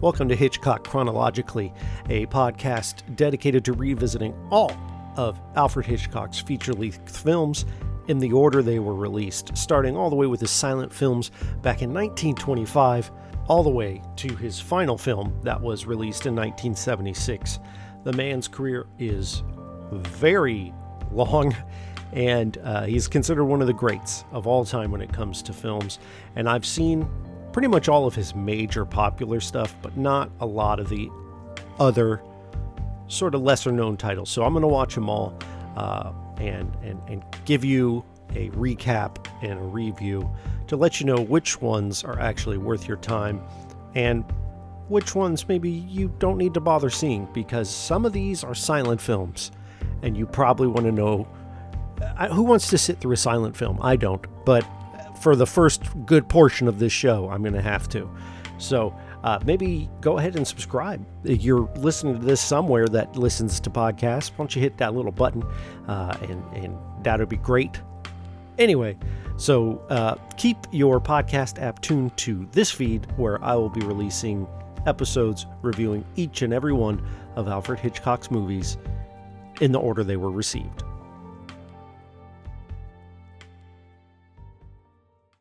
Welcome to Hitchcock Chronologically, a podcast dedicated to revisiting all of Alfred Hitchcock's feature length films in the order they were released, starting all the way with his silent films back in 1925, all the way to his final film that was released in 1976. The man's career is very long, and uh, he's considered one of the greats of all time when it comes to films. And I've seen pretty much all of his major popular stuff, but not a lot of the other sort of lesser known titles. So I'm going to watch them all uh, and, and, and give you a recap and a review to let you know which ones are actually worth your time and which ones maybe you don't need to bother seeing because some of these are silent films and you probably want to know who wants to sit through a silent film? I don't, but for the first good portion of this show, I'm going to have to. So uh, maybe go ahead and subscribe. If you're listening to this somewhere that listens to podcasts, why don't you hit that little button? Uh, and, and that would be great. Anyway, so uh, keep your podcast app tuned to this feed where I will be releasing episodes reviewing each and every one of Alfred Hitchcock's movies in the order they were received.